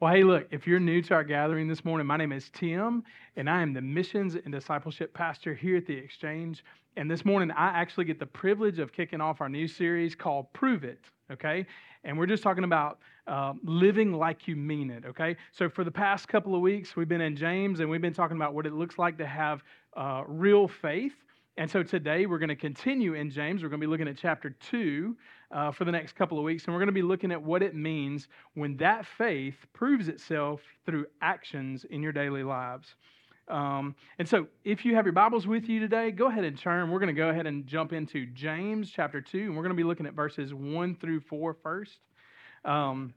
Well, hey, look, if you're new to our gathering this morning, my name is Tim, and I am the missions and discipleship pastor here at the Exchange. And this morning, I actually get the privilege of kicking off our new series called Prove It, okay? And we're just talking about uh, living like you mean it, okay? So for the past couple of weeks, we've been in James, and we've been talking about what it looks like to have uh, real faith. And so today we're going to continue in James. We're going to be looking at chapter 2 uh, for the next couple of weeks, and we're going to be looking at what it means when that faith proves itself through actions in your daily lives. Um, and so if you have your Bibles with you today, go ahead and turn. We're going to go ahead and jump into James chapter 2, and we're going to be looking at verses 1 through 4 first. Um,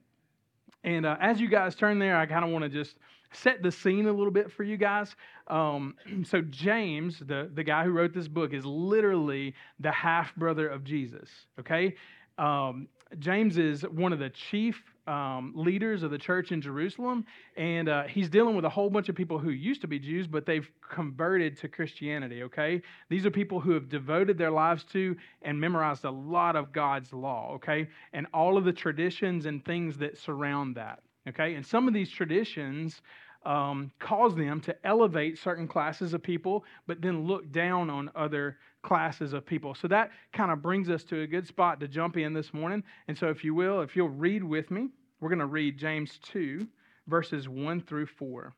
and uh, as you guys turn there, I kind of want to just set the scene a little bit for you guys. Um, so, James, the, the guy who wrote this book, is literally the half brother of Jesus, okay? Um, James is one of the chief um, leaders of the church in Jerusalem, and uh, he's dealing with a whole bunch of people who used to be Jews, but they've converted to Christianity, okay? These are people who have devoted their lives to and memorized a lot of God's law, okay? And all of the traditions and things that surround that, okay? And some of these traditions um, cause them to elevate certain classes of people, but then look down on other classes of people. So that kind of brings us to a good spot to jump in this morning. And so, if you will, if you'll read with me, we're going to read James 2, verses 1 through 4.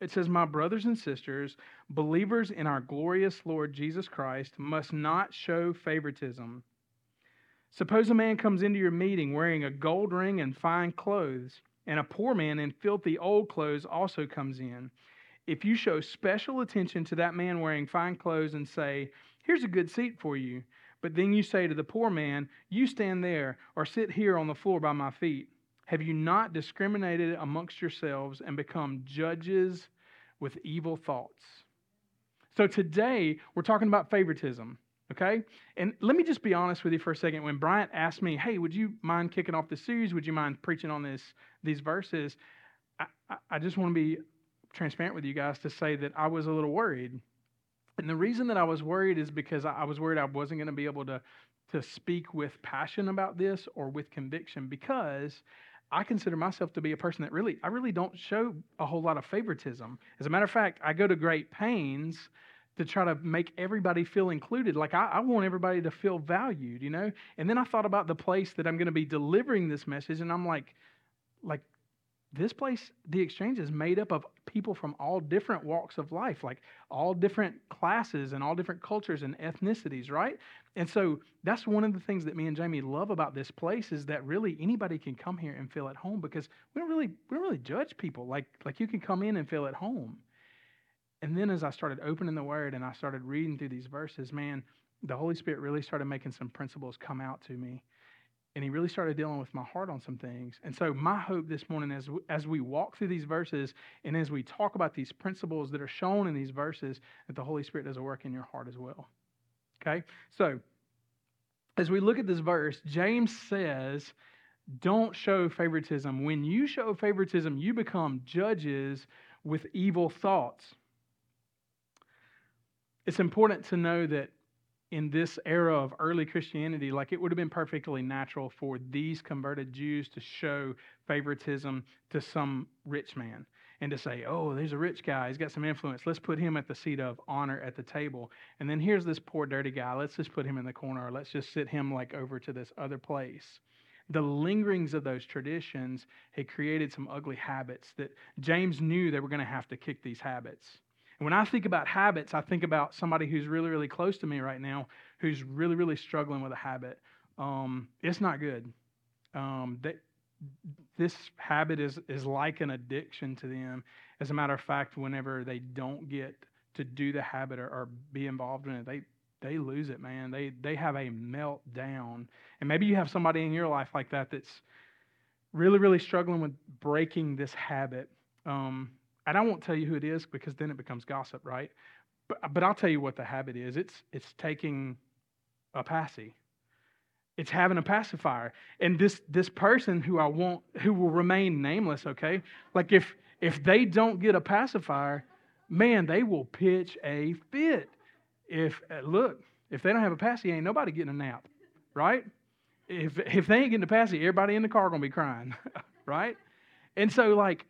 It says, My brothers and sisters, believers in our glorious Lord Jesus Christ, must not show favoritism. Suppose a man comes into your meeting wearing a gold ring and fine clothes and a poor man in filthy old clothes also comes in. If you show special attention to that man wearing fine clothes and say, Here's a good seat for you, but then you say to the poor man, You stand there or sit here on the floor by my feet, have you not discriminated amongst yourselves and become judges with evil thoughts? So today, we're talking about favoritism. Okay? And let me just be honest with you for a second. When Bryant asked me, hey, would you mind kicking off the series? Would you mind preaching on this, these verses? I, I, just want to be transparent with you guys to say that I was a little worried. And the reason that I was worried is because I, I was worried I wasn't going to be able to, to speak with passion about this or with conviction because I consider myself to be a person that really, I really don't show a whole lot of favoritism. As a matter of fact, I go to great pains to try to make everybody feel included. Like I, I, want everybody to feel valued, you know? And then I thought about the place that I'm going to be delivering this message, and I'm like, like, this place, the exchange is made up of people from all different walks of life, like all different classes and all different cultures and ethnicities, right? And so that's one of the things that me and Jamie love about this place is that really anybody can come here and feel at home because we don't really we don't really judge people. Like like you can come in and feel at home. And then as I started opening the word and I started reading through these verses, man, the Holy Spirit really started making some principles come out to me. And he really started dealing with my heart on some things. And so, my hope this morning, as, as we walk through these verses and as we talk about these principles that are shown in these verses, that the Holy Spirit does a work in your heart as well. Okay? So, as we look at this verse, James says, Don't show favoritism. When you show favoritism, you become judges with evil thoughts. It's important to know that in this era of early Christianity, like it would have been perfectly natural for these converted Jews to show favoritism to some rich man and to say, oh, there's a rich guy. He's got some influence. Let's put him at the seat of honor at the table. And then here's this poor, dirty guy. Let's just put him in the corner or let's just sit him like over to this other place. The lingerings of those traditions had created some ugly habits that James knew they were going to have to kick these habits. And when I think about habits, I think about somebody who's really, really close to me right now who's really, really struggling with a habit. Um, it's not good. Um, they, this habit is, is like an addiction to them. As a matter of fact, whenever they don't get to do the habit or, or be involved in it, they, they lose it, man. They, they have a meltdown. And maybe you have somebody in your life like that that's really, really struggling with breaking this habit. Um, and I won't tell you who it is because then it becomes gossip, right? But, but I'll tell you what the habit is. It's, it's taking a passy. It's having a pacifier. And this, this person who I want, who will remain nameless, okay? Like if, if they don't get a pacifier, man, they will pitch a fit. If, uh, look, if they don't have a passy, ain't nobody getting a nap, right? If, if they ain't getting a passy, everybody in the car to be crying, right? And so, like,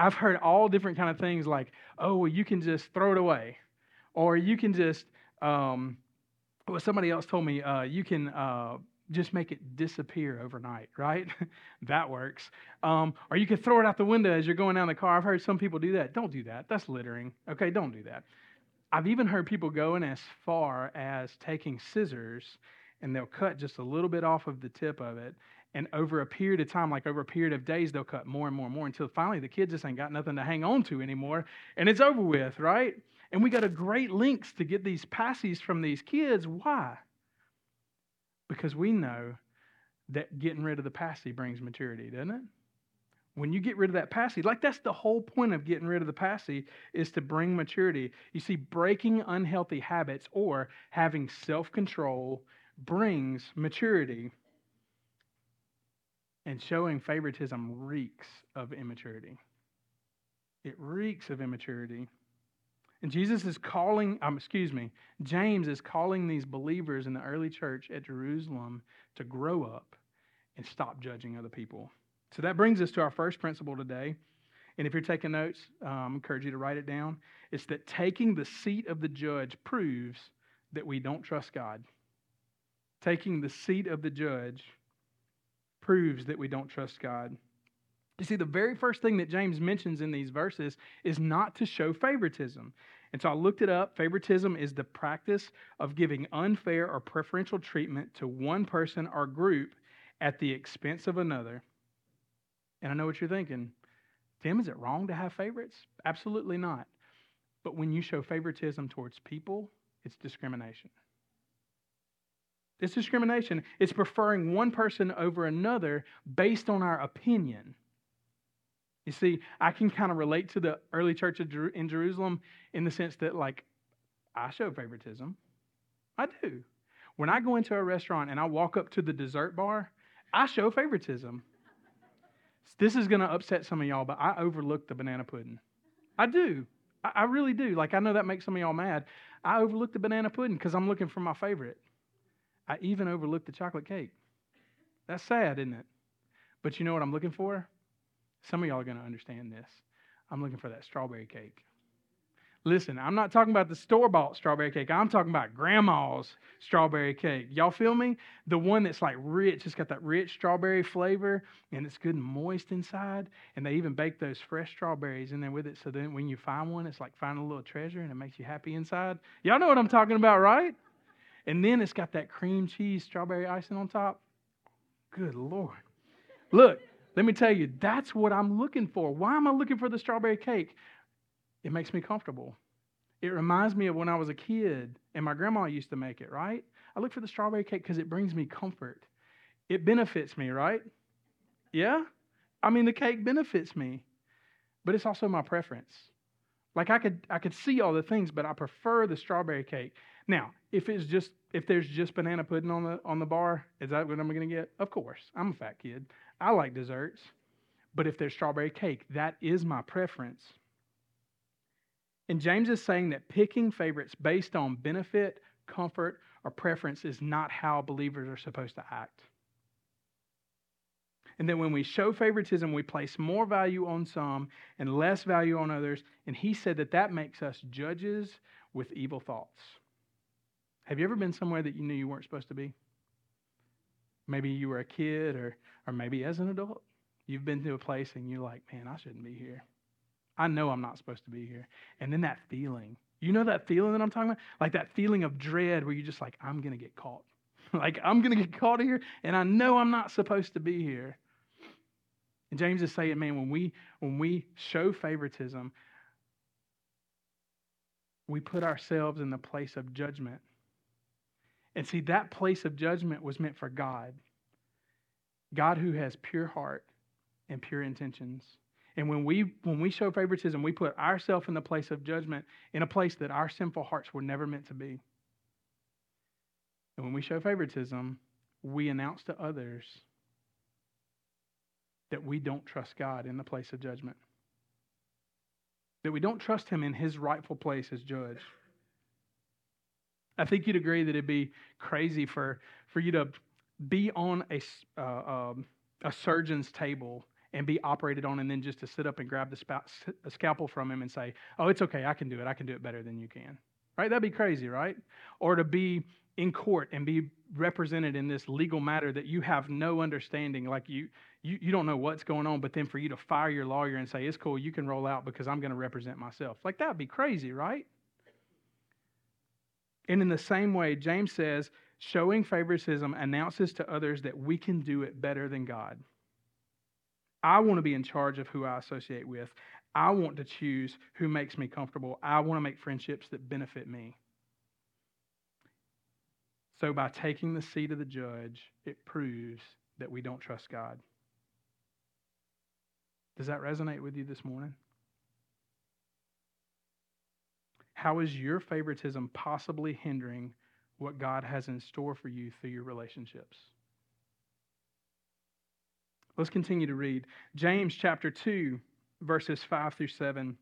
I've heard all different kind of things like, oh, well, you can just throw it away. Or you can just, um, well, somebody else told me, uh, you can uh, just make it disappear overnight, right? that works. Um, or you could throw it out the window as you're going down the car. I've heard some people do that. Don't do that. That's littering. Okay, don't do that. I've even heard people going as far as taking scissors and they'll cut just a little bit off of the tip of it. And over a period of time, like over a period of days, they'll cut more and more and more until finally the kids just ain't got nothing to hang on to anymore and it's over with, right? And we got a great links to get these passes from these kids. Why? Because we know that getting rid of the passy brings maturity, doesn't it? When you get rid of that passy, like that's the whole point of getting rid of the passy is to bring maturity. You see, breaking unhealthy habits or having self control brings maturity. And showing favoritism reeks of immaturity. It reeks of immaturity. And Jesus is calling, um, excuse me, James is calling these believers in the early church at Jerusalem to grow up and stop judging other people. So that brings us to our first principle today. And if you're taking notes, um, I encourage you to write it down. It's that taking the seat of the judge proves that we don't trust God. Taking the seat of the judge proves that we don't trust God. You see, the very first thing that James mentions in these verses is not to show favoritism. And so I looked it up. Favoritism is the practice of giving unfair or preferential treatment to one person or group at the expense of another. And I know what you're thinking. Tim, is it wrong to have favorites? Absolutely not. But when you show favoritism towards people, it's discrimination. It's discrimination. It's preferring one person over another based on our opinion. You see, I can kind of relate to the early church in Jerusalem in the sense that, like, I show favoritism. I do. When I go into a restaurant and I walk up to the dessert bar, I show favoritism. This is going to upset some of y'all, but I overlook the banana pudding. I do. I, really do. Like, I know that makes some of y'all mad. I overlook the banana pudding because I'm looking for my favorite. I even overlooked the chocolate cake. That's sad, isn't it? But you know what I'm looking for? Some of y'all are going to understand this. I'm looking for that strawberry cake. Listen, I'm not talking about the store bought strawberry cake. I'm talking about grandma's strawberry cake. Y'all feel me? The one that's like rich, it's got that rich strawberry flavor and it's good and moist inside. And they even bake those fresh strawberries in there with it. So then when you find one, it's like finding a little treasure and it makes you happy inside. Y'all know what I'm talking about, right? And then it's got that cream cheese strawberry icing on top. Good Lord. Look, let me tell you, that's what I'm looking for. Why am I looking for the strawberry cake? It makes me comfortable. It reminds me of when I was a kid and my grandma used to make it, right? I look for the strawberry cake because it brings me comfort. It benefits me, right? Yeah? I mean, the cake benefits me, but it's also my preference. Like I could, I could see all the things, but I prefer the strawberry cake. Now, if it's just if there's just banana pudding on the on the bar, is that what I'm going to get? Of course, I'm a fat kid. I like desserts, but if there's strawberry cake, that is my preference. And James is saying that picking favorites based on benefit, comfort, or preference is not how believers are supposed to act. And that when we show favoritism, we place more value on some and less value on others. And he said that that makes us judges with evil thoughts. Have you ever been somewhere that you knew you weren't supposed to be? Maybe you were a kid, or, or maybe as an adult, you've been to a place and you're like, man, I shouldn't be here. I know I'm not supposed to be here. And then that feeling, you know that feeling that I'm talking about? Like that feeling of dread where you're just like, I'm going to get caught. like, I'm going to get caught here, and I know I'm not supposed to be here. And James is saying, man, when we when we show favoritism, we put ourselves in the place of judgment and see, that place of judgment was meant for God. God who has pure heart and pure intentions. And when we when we show favoritism, we put ourselves in the place of judgment, in a place that our sinful hearts were never meant to be. And when we show favoritism, we announce to others that we don't trust God in the place of judgment. That we don't trust him in his rightful place as judge. I think you'd agree that it'd be crazy for, for you to be on a, uh, um, a surgeon's table and be operated on, and then just to sit up and grab the scalpel from him and say, Oh, it's okay, I can do it. I can do it better than you can. Right? That'd be crazy, right? Or to be in court and be represented in this legal matter that you have no understanding, like you, you, you don't know what's going on, but then for you to fire your lawyer and say, It's cool, you can roll out because I'm going to represent myself. Like that'd be crazy, right? And in the same way, James says, showing favoritism announces to others that we can do it better than God. I want to be in charge of who I associate with. I want to choose who makes me comfortable. I want to make friendships that benefit me. So, by taking the seat of the judge, it proves that we don't trust God. Does that resonate with you this morning? How is your favoritism possibly hindering what God has in store for you through your relationships? Let's continue to read. James chapter 2, verses 5 through 7.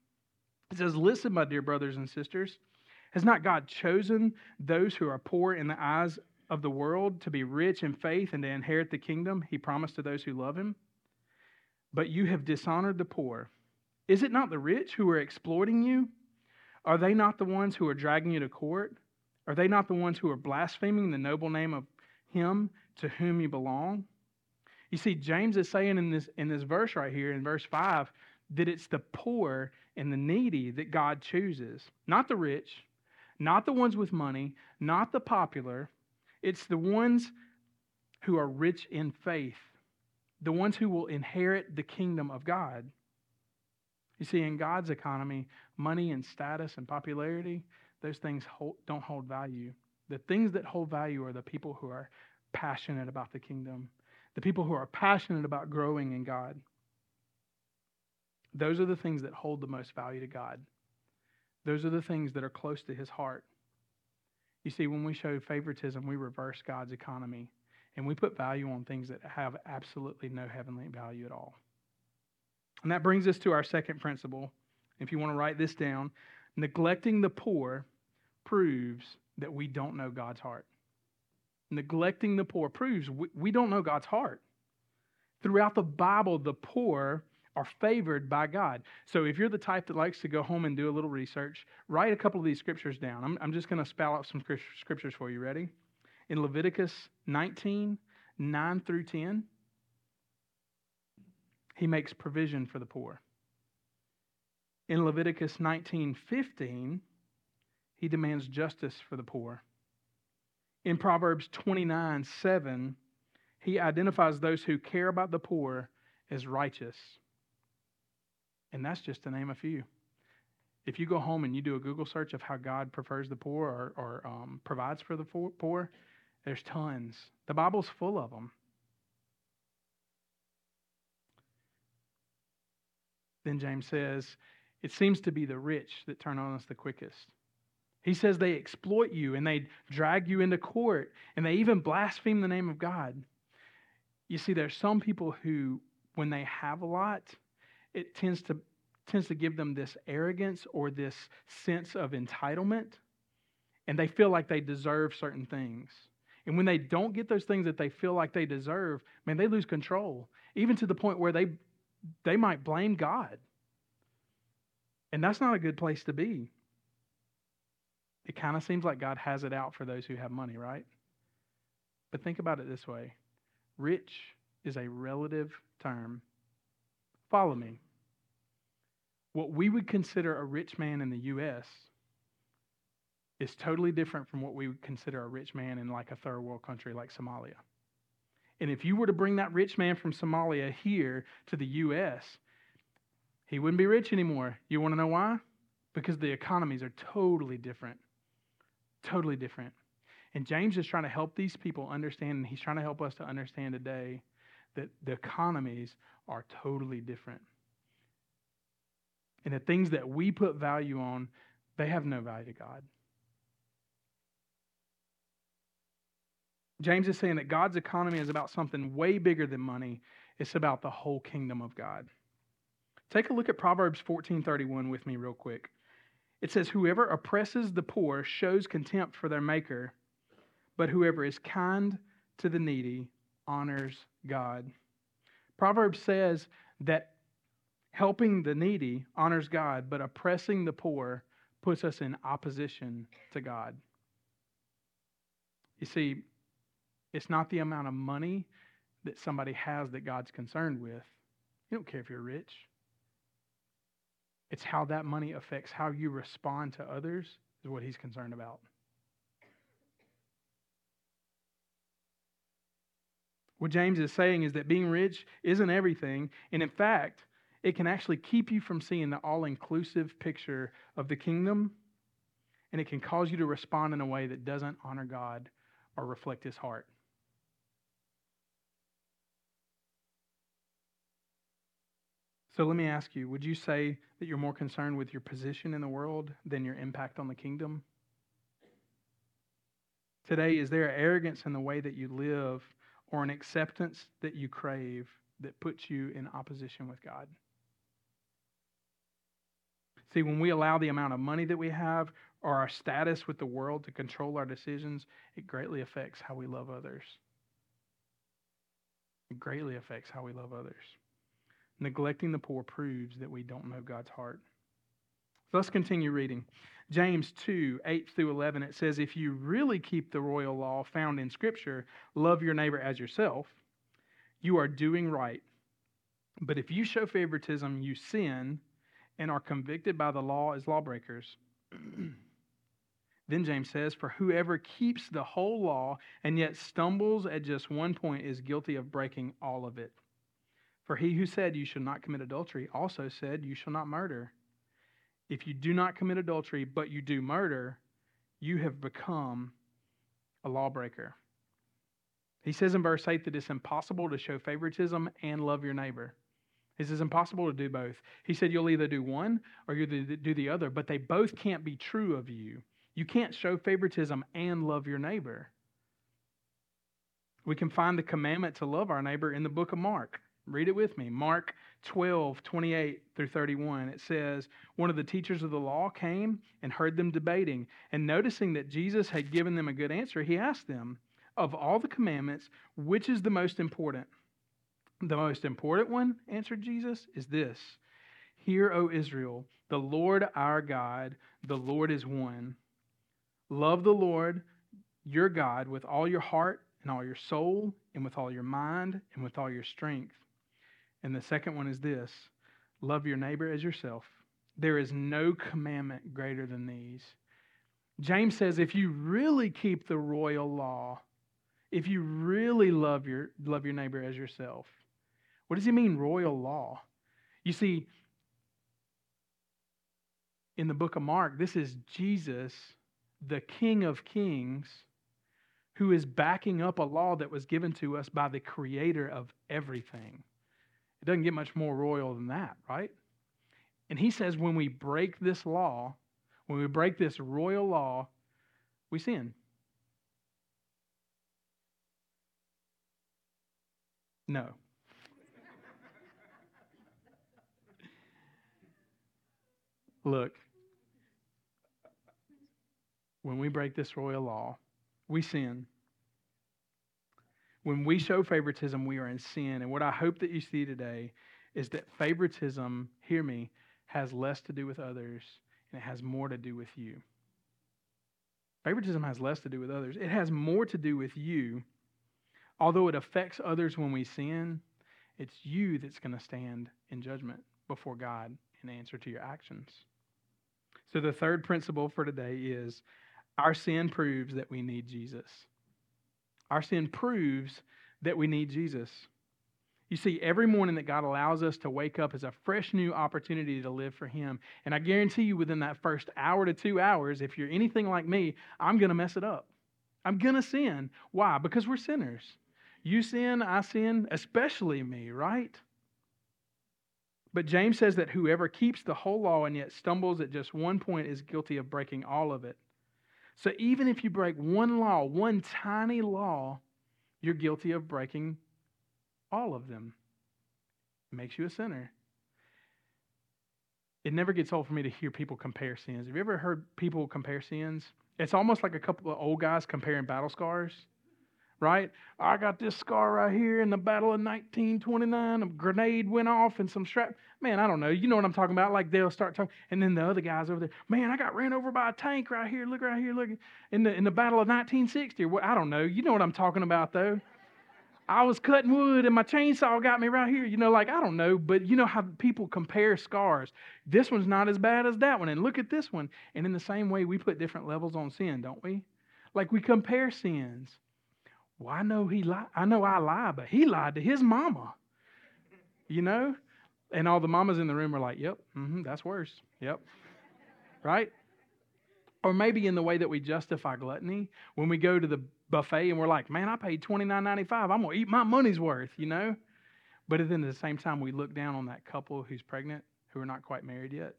It says, Listen, my dear brothers and sisters. Has not God chosen those who are poor in the eyes of the world to be rich in faith and to inherit the kingdom he promised to those who love him? But you have dishonored the poor. Is it not the rich who are exploiting you? Are they not the ones who are dragging you to court? Are they not the ones who are blaspheming the noble name of him to whom you belong? You see, James is saying in this, in this verse right here, in verse 5, that it's the poor and the needy that God chooses, not the rich, not the ones with money, not the popular. It's the ones who are rich in faith, the ones who will inherit the kingdom of God. You see, in God's economy, money and status and popularity, those things hold, don't hold value. The things that hold value are the people who are passionate about the kingdom, the people who are passionate about growing in God. Those are the things that hold the most value to God. Those are the things that are close to his heart. You see, when we show favoritism, we reverse God's economy and we put value on things that have absolutely no heavenly value at all. And that brings us to our second principle. If you want to write this down, neglecting the poor proves that we don't know God's heart. Neglecting the poor proves we, we don't know God's heart. Throughout the Bible, the poor are favored by God. So if you're the type that likes to go home and do a little research, write a couple of these scriptures down. I'm, I'm just going to spell out some scriptures for you. Ready? In Leviticus 19, 9 through 10, he makes provision for the poor. In Leviticus 19:15, he demands justice for the poor. In Proverbs 29:7, he identifies those who care about the poor as righteous. And that's just to name a few. If you go home and you do a Google search of how God prefers the poor or, or um, provides for the poor, there's tons. The Bible's full of them. Then James says, it seems to be the rich that turn on us the quickest. He says they exploit you and they drag you into court and they even blaspheme the name of God. You see, there's some people who, when they have a lot, it tends to tends to give them this arrogance or this sense of entitlement, and they feel like they deserve certain things. And when they don't get those things that they feel like they deserve, man, they lose control, even to the point where they they might blame God. And that's not a good place to be. It kind of seems like God has it out for those who have money, right? But think about it this way rich is a relative term. Follow me. What we would consider a rich man in the U.S. is totally different from what we would consider a rich man in like a third world country like Somalia. And if you were to bring that rich man from Somalia here to the U.S., he wouldn't be rich anymore. You want to know why? Because the economies are totally different. Totally different. And James is trying to help these people understand, and he's trying to help us to understand today that the economies are totally different. And the things that we put value on, they have no value to God. James is saying that God's economy is about something way bigger than money. It's about the whole kingdom of God. Take a look at Proverbs 14:31 with me real quick. It says whoever oppresses the poor shows contempt for their maker, but whoever is kind to the needy honors God. Proverbs says that helping the needy honors God, but oppressing the poor puts us in opposition to God. You see, it's not the amount of money that somebody has that God's concerned with. You don't care if you're rich. It's how that money affects how you respond to others, is what he's concerned about. What James is saying is that being rich isn't everything. And in fact, it can actually keep you from seeing the all inclusive picture of the kingdom. And it can cause you to respond in a way that doesn't honor God or reflect his heart. So let me ask you would you say that you're more concerned with your position in the world than your impact on the kingdom? Today, is there arrogance in the way that you live or an acceptance that you crave that puts you in opposition with God? See, when we allow the amount of money that we have or our status with the world to control our decisions, it greatly affects how we love others. It greatly affects how we love others. Neglecting the poor proves that we don't know God's heart. Let's continue reading. James 2 8 through 11, it says, If you really keep the royal law found in Scripture, love your neighbor as yourself, you are doing right. But if you show favoritism, you sin and are convicted by the law as lawbreakers. then James says, For whoever keeps the whole law and yet stumbles at just one point is guilty of breaking all of it. For he who said, You shall not commit adultery, also said, You shall not murder. If you do not commit adultery, but you do murder, you have become a lawbreaker. He says in verse 8 that it's impossible to show favoritism and love your neighbor. He says impossible to do both. He said you'll either do one or you do the other, but they both can't be true of you. You can't show favoritism and love your neighbor. We can find the commandment to love our neighbor in the book of Mark. Read it with me. Mark 12, 28 through 31. It says, One of the teachers of the law came and heard them debating. And noticing that Jesus had given them a good answer, he asked them, Of all the commandments, which is the most important? The most important one, answered Jesus, is this Hear, O Israel, the Lord our God, the Lord is one. Love the Lord your God with all your heart and all your soul and with all your mind and with all your strength. And the second one is this love your neighbor as yourself. There is no commandment greater than these. James says if you really keep the royal law, if you really love your, love your neighbor as yourself, what does he mean, royal law? You see, in the book of Mark, this is Jesus, the King of Kings, who is backing up a law that was given to us by the creator of everything. It doesn't get much more royal than that, right? And he says when we break this law, when we break this royal law, we sin. No. Look, when we break this royal law, we sin. When we show favoritism, we are in sin. And what I hope that you see today is that favoritism, hear me, has less to do with others and it has more to do with you. Favoritism has less to do with others, it has more to do with you. Although it affects others when we sin, it's you that's going to stand in judgment before God in answer to your actions. So, the third principle for today is our sin proves that we need Jesus. Our sin proves that we need Jesus. You see, every morning that God allows us to wake up is a fresh new opportunity to live for Him. And I guarantee you, within that first hour to two hours, if you're anything like me, I'm going to mess it up. I'm going to sin. Why? Because we're sinners. You sin, I sin, especially me, right? But James says that whoever keeps the whole law and yet stumbles at just one point is guilty of breaking all of it. So even if you break one law, one tiny law, you're guilty of breaking all of them. It makes you a sinner. It never gets old for me to hear people compare sins. Have you ever heard people compare sins? It's almost like a couple of old guys comparing battle scars, right? I got this scar right here in the Battle of 1929. A grenade went off and some strap. Man, I don't know. You know what I'm talking about? Like they'll start talking, and then the other guys over there. Man, I got ran over by a tank right here. Look right here. Look in the in the Battle of 1960. Or what, I don't know. You know what I'm talking about though. I was cutting wood and my chainsaw got me right here. You know, like I don't know, but you know how people compare scars. This one's not as bad as that one, and look at this one. And in the same way, we put different levels on sin, don't we? Like we compare sins. Well, I know he lied. I know I lie, but he lied to his mama. You know? And all the mamas in the room are like, yep, mm-hmm, that's worse. Yep. right? Or maybe in the way that we justify gluttony, when we go to the buffet and we're like, man, I paid $29.95. I'm going to eat my money's worth, you know? But then at the same time, we look down on that couple who's pregnant, who are not quite married yet.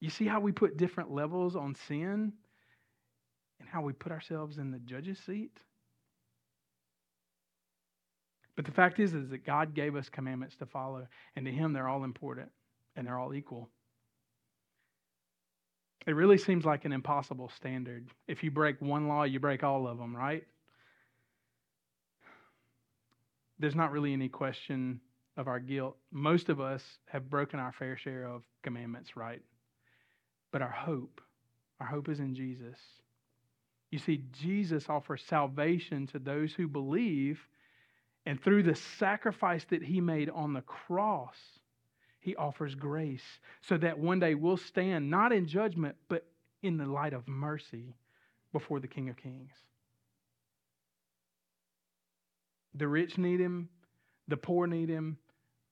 You see how we put different levels on sin and how we put ourselves in the judge's seat? But the fact is, is that God gave us commandments to follow, and to Him, they're all important and they're all equal. It really seems like an impossible standard. If you break one law, you break all of them, right? There's not really any question of our guilt. Most of us have broken our fair share of commandments, right? But our hope, our hope is in Jesus. You see, Jesus offers salvation to those who believe and through the sacrifice that he made on the cross, he offers grace so that one day we'll stand not in judgment, but in the light of mercy before the King of Kings. The rich need him, the poor need him.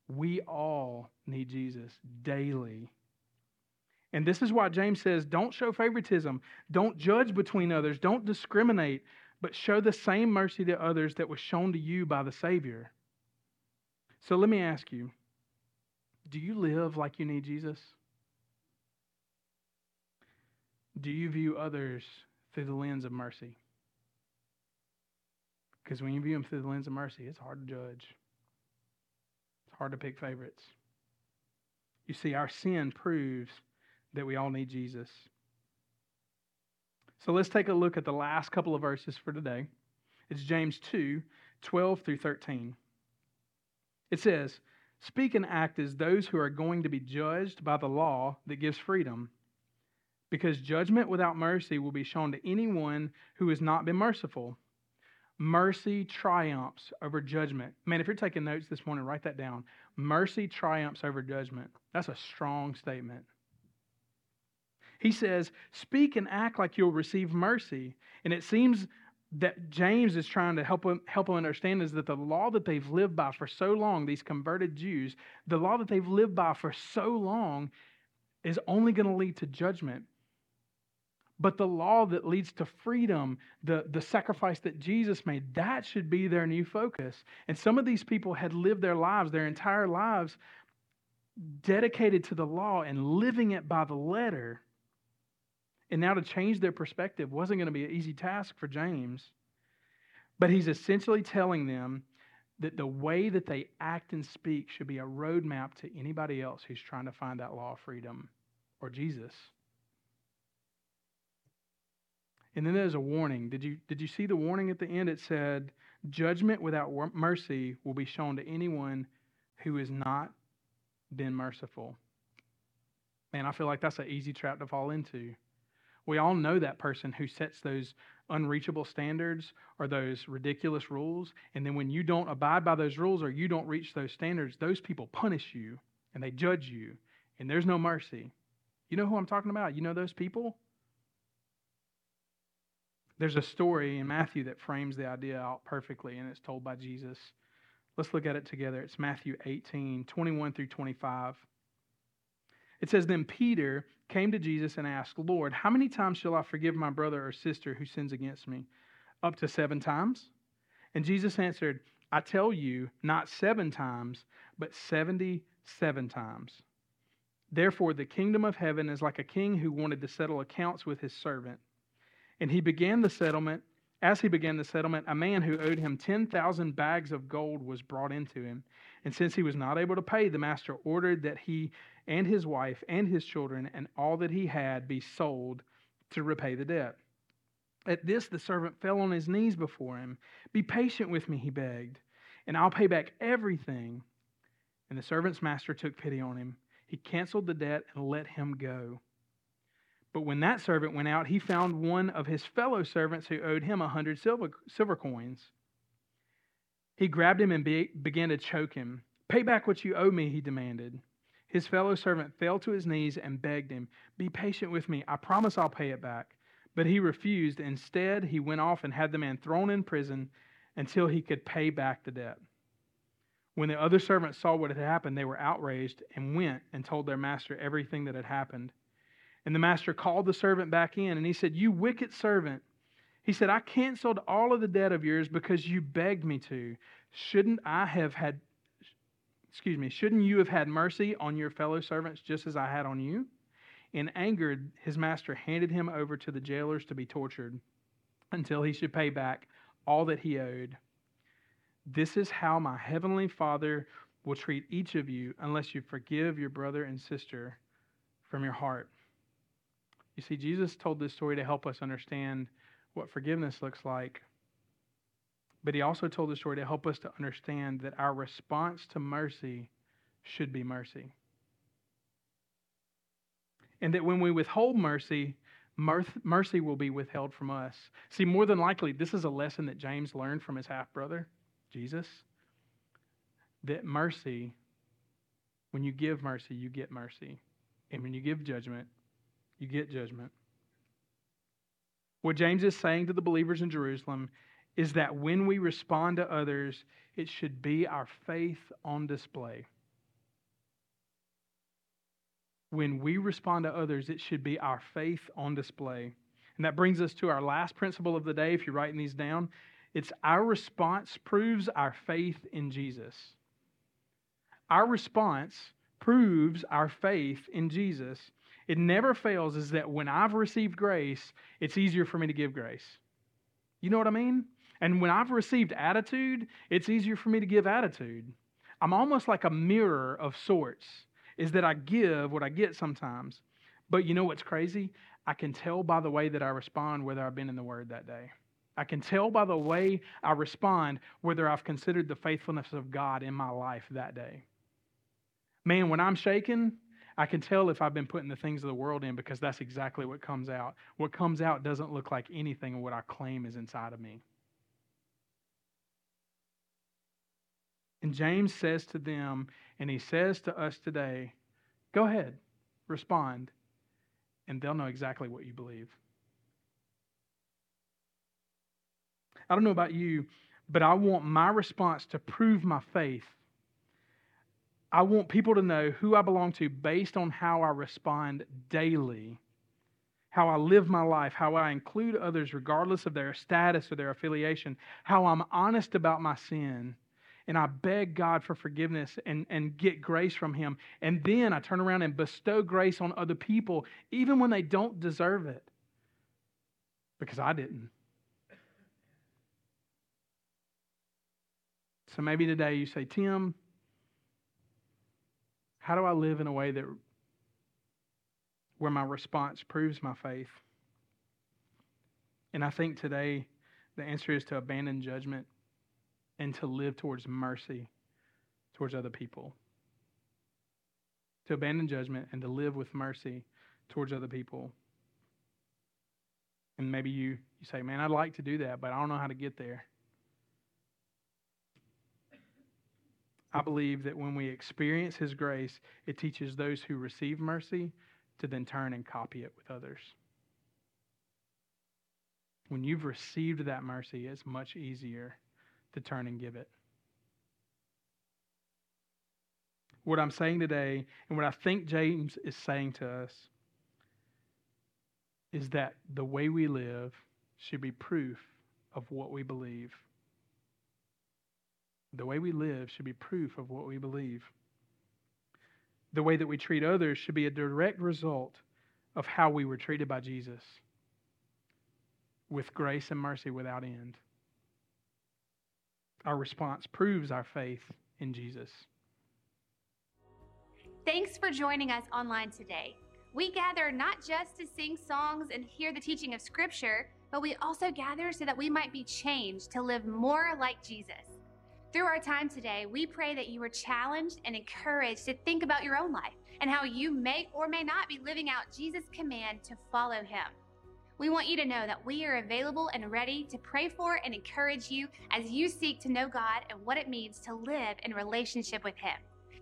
We all need Jesus daily. And this is why James says don't show favoritism, don't judge between others, don't discriminate, but show the same mercy to others that was shown to you by the Savior. So let me ask you do you live like you need Jesus? Do you view others through the lens of mercy? Because when you view them through the lens of mercy, it's hard to judge. It's hard to pick favorites. You see, our sin proves that we all need Jesus. So let's take a look at the last couple of verses for today. It's James 2 12 through 13. It says, Speak and act as those who are going to be judged by the law that gives freedom, because judgment without mercy will be shown to anyone who has not been merciful. Mercy triumphs over judgment. Man, if you're taking notes this morning, write that down. Mercy triumphs over judgment. That's a strong statement. He says, Speak and act like you'll receive mercy. And it seems that James is trying to help them, help them understand is that the law that they've lived by for so long, these converted Jews, the law that they've lived by for so long is only going to lead to judgment. But the law that leads to freedom, the, the sacrifice that Jesus made, that should be their new focus. And some of these people had lived their lives, their entire lives, dedicated to the law and living it by the letter. And now to change their perspective wasn't going to be an easy task for James. But he's essentially telling them that the way that they act and speak should be a roadmap to anybody else who's trying to find that law of freedom or Jesus. And then there's a warning. Did you, did you see the warning at the end? It said, Judgment without mercy will be shown to anyone who has not been merciful. Man, I feel like that's an easy trap to fall into. We all know that person who sets those unreachable standards or those ridiculous rules. And then when you don't abide by those rules or you don't reach those standards, those people punish you and they judge you. And there's no mercy. You know who I'm talking about? You know those people? There's a story in Matthew that frames the idea out perfectly, and it's told by Jesus. Let's look at it together. It's Matthew 18, 21 through 25. It says, Then Peter came to Jesus and asked, Lord, how many times shall I forgive my brother or sister who sins against me? Up to seven times? And Jesus answered, I tell you, not seven times, but 77 times. Therefore, the kingdom of heaven is like a king who wanted to settle accounts with his servant. And he began the settlement. As he began the settlement, a man who owed him 10,000 bags of gold was brought into him. And since he was not able to pay, the master ordered that he and his wife and his children and all that he had be sold to repay the debt. At this, the servant fell on his knees before him. Be patient with me, he begged, and I'll pay back everything. And the servant's master took pity on him. He canceled the debt and let him go. But when that servant went out, he found one of his fellow servants who owed him a hundred silver, silver coins. He grabbed him and be, began to choke him. Pay back what you owe me, he demanded. His fellow servant fell to his knees and begged him, Be patient with me. I promise I'll pay it back. But he refused. Instead, he went off and had the man thrown in prison until he could pay back the debt. When the other servants saw what had happened, they were outraged and went and told their master everything that had happened. And the master called the servant back in and he said, You wicked servant. He said, I canceled all of the debt of yours because you begged me to. Shouldn't I have had, excuse me, shouldn't you have had mercy on your fellow servants just as I had on you? In anger, his master handed him over to the jailers to be tortured until he should pay back all that he owed. This is how my heavenly Father will treat each of you unless you forgive your brother and sister from your heart. You see, Jesus told this story to help us understand what forgiveness looks like. But he also told the story to help us to understand that our response to mercy should be mercy and that when we withhold mercy, mercy will be withheld from us. See, more than likely, this is a lesson that James learned from his half brother, Jesus. That mercy, when you give mercy, you get mercy. And when you give judgment, you get judgment. What James is saying to the believers in Jerusalem is that when we respond to others, it should be our faith on display when we respond to others, it should be our faith on display. And that brings us to our last principle of the day, if you're writing these down. It's our response proves our faith in Jesus. Our response proves our faith in Jesus. It never fails, is that when I've received grace, it's easier for me to give grace. You know what I mean? And when I've received attitude, it's easier for me to give attitude. I'm almost like a mirror of sorts is that I give what I get sometimes. But you know what's crazy? I can tell by the way that I respond whether I've been in the Word that day. I can tell by the way I respond whether I've considered the faithfulness of God in my life that day. Man, when I'm shaken, I can tell if I've been putting the things of the world in because that's exactly what comes out. What comes out doesn't look like anything of what I claim is inside of me. And James says to them, and he says to us today, go ahead, respond, and they'll know exactly what you believe. I don't know about you, but I want my response to prove my faith. I want people to know who I belong to based on how I respond daily, how I live my life, how I include others regardless of their status or their affiliation, how I'm honest about my sin and I beg God for forgiveness and, and get grace from Him. And then I turn around and bestow grace on other people, even when they don't deserve it, because I didn't. So maybe today you say, Tim, how do I live in a way that where my response proves my faith? And I think today the answer is to abandon judgment and to live towards mercy towards other people. To abandon judgment and to live with mercy towards other people. And maybe you, you say, man, I'd like to do that, but I don't know how to get there. I believe that when we experience His grace, it teaches those who receive mercy to then turn and copy it with others. When you've received that mercy, it's much easier to turn and give it. What I'm saying today, and what I think James is saying to us, is that the way we live should be proof of what we believe. The way we live should be proof of what we believe. The way that we treat others should be a direct result of how we were treated by Jesus with grace and mercy without end. Our response proves our faith in Jesus. Thanks for joining us online today. We gather not just to sing songs and hear the teaching of Scripture, but we also gather so that we might be changed to live more like Jesus. Through our time today, we pray that you are challenged and encouraged to think about your own life and how you may or may not be living out Jesus' command to follow him. We want you to know that we are available and ready to pray for and encourage you as you seek to know God and what it means to live in relationship with Him.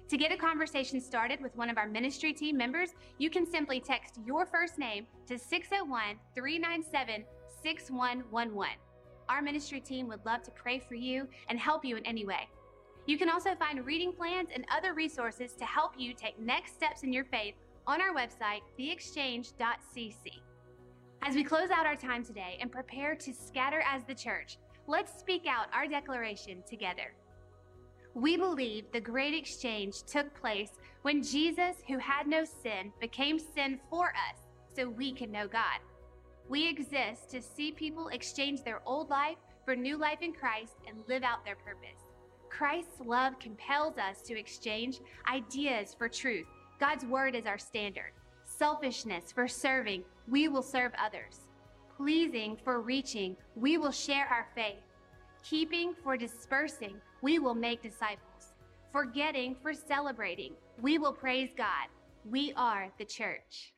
To get a conversation started with one of our ministry team members, you can simply text your first name to 601 397 6111. Our ministry team would love to pray for you and help you in any way. You can also find reading plans and other resources to help you take next steps in your faith on our website, theexchange.cc. As we close out our time today and prepare to scatter as the church, let's speak out our declaration together. We believe the great exchange took place when Jesus, who had no sin, became sin for us so we can know God. We exist to see people exchange their old life for new life in Christ and live out their purpose. Christ's love compels us to exchange ideas for truth. God's word is our standard. Selfishness for serving, we will serve others. Pleasing for reaching, we will share our faith. Keeping for dispersing, we will make disciples. Forgetting for celebrating, we will praise God. We are the church.